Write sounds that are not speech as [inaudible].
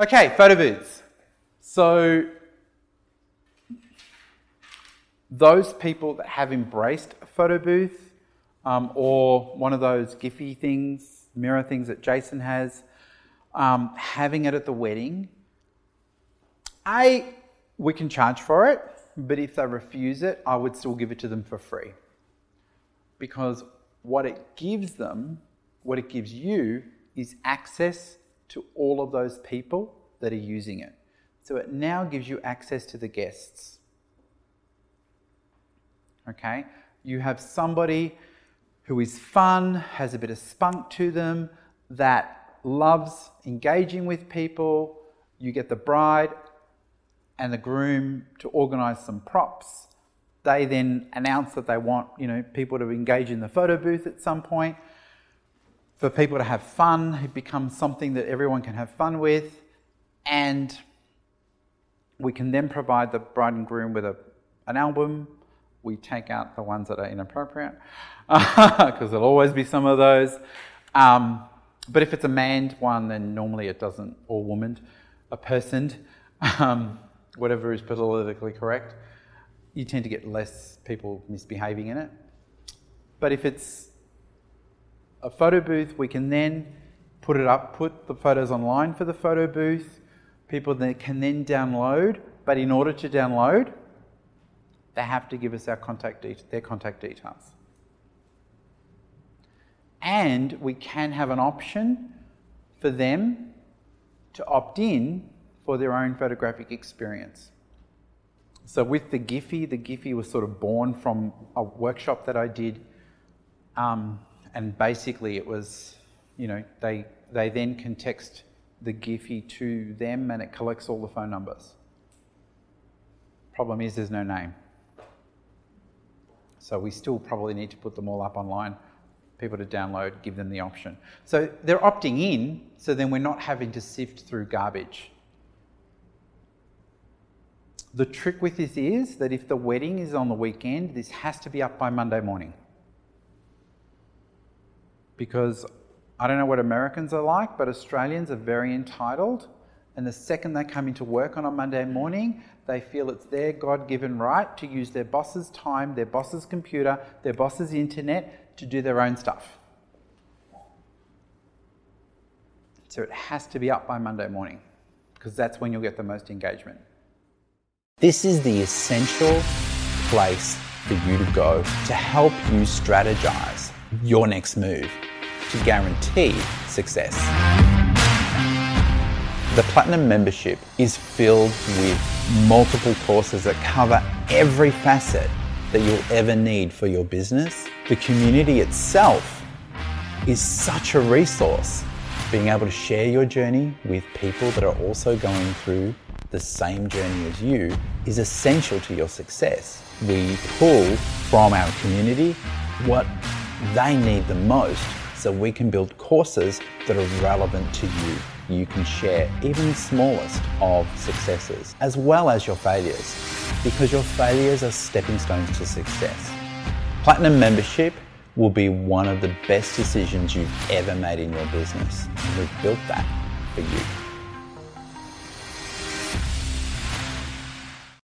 Okay, photo booths. So, those people that have embraced a photo booth um, or one of those Giphy things, mirror things that Jason has, um, having it at the wedding, A, we can charge for it, but if they refuse it, I would still give it to them for free. Because what it gives them, what it gives you, is access to all of those people that are using it. So it now gives you access to the guests. Okay? You have somebody who is fun, has a bit of spunk to them, that loves engaging with people. You get the bride and the groom to organize some props. They then announce that they want, you know, people to engage in the photo booth at some point. For people to have fun, it becomes something that everyone can have fun with. And we can then provide the bride and groom with a, an album. We take out the ones that are inappropriate [laughs] because there'll always be some of those. Um, but if it's a manned one, then normally it doesn't, or woman, a personed, [laughs] um, whatever is politically correct, you tend to get less people misbehaving in it. But if it's a photo booth, we can then put it up, put the photos online for the photo booth. People that can then download, but in order to download, they have to give us our contact de- their contact details. And we can have an option for them to opt in for their own photographic experience. So with the Giphy, the Giphy was sort of born from a workshop that I did, um, and basically it was, you know, they they then can text the Giphy to them, and it collects all the phone numbers. Problem is, there's no name, so we still probably need to put them all up online. People to download, give them the option. So they're opting in, so then we're not having to sift through garbage. The trick with this is that if the wedding is on the weekend, this has to be up by Monday morning. Because I don't know what Americans are like, but Australians are very entitled. And the second they come into work on a Monday morning, they feel it's their God given right to use their boss's time, their boss's computer, their boss's internet to do their own stuff. So it has to be up by Monday morning because that's when you'll get the most engagement. This is the essential place for you to go to help you strategize your next move to guarantee success. The Platinum membership is filled with multiple courses that cover every facet that you'll ever need for your business. The community itself is such a resource. Being able to share your journey with people that are also going through the same journey as you is essential to your success. We pull from our community what they need the most so we can build courses that are relevant to you. You can share even the smallest of successes as well as your failures because your failures are stepping stones to success. Platinum membership will be one of the best decisions you've ever made in your business. We've built that for you.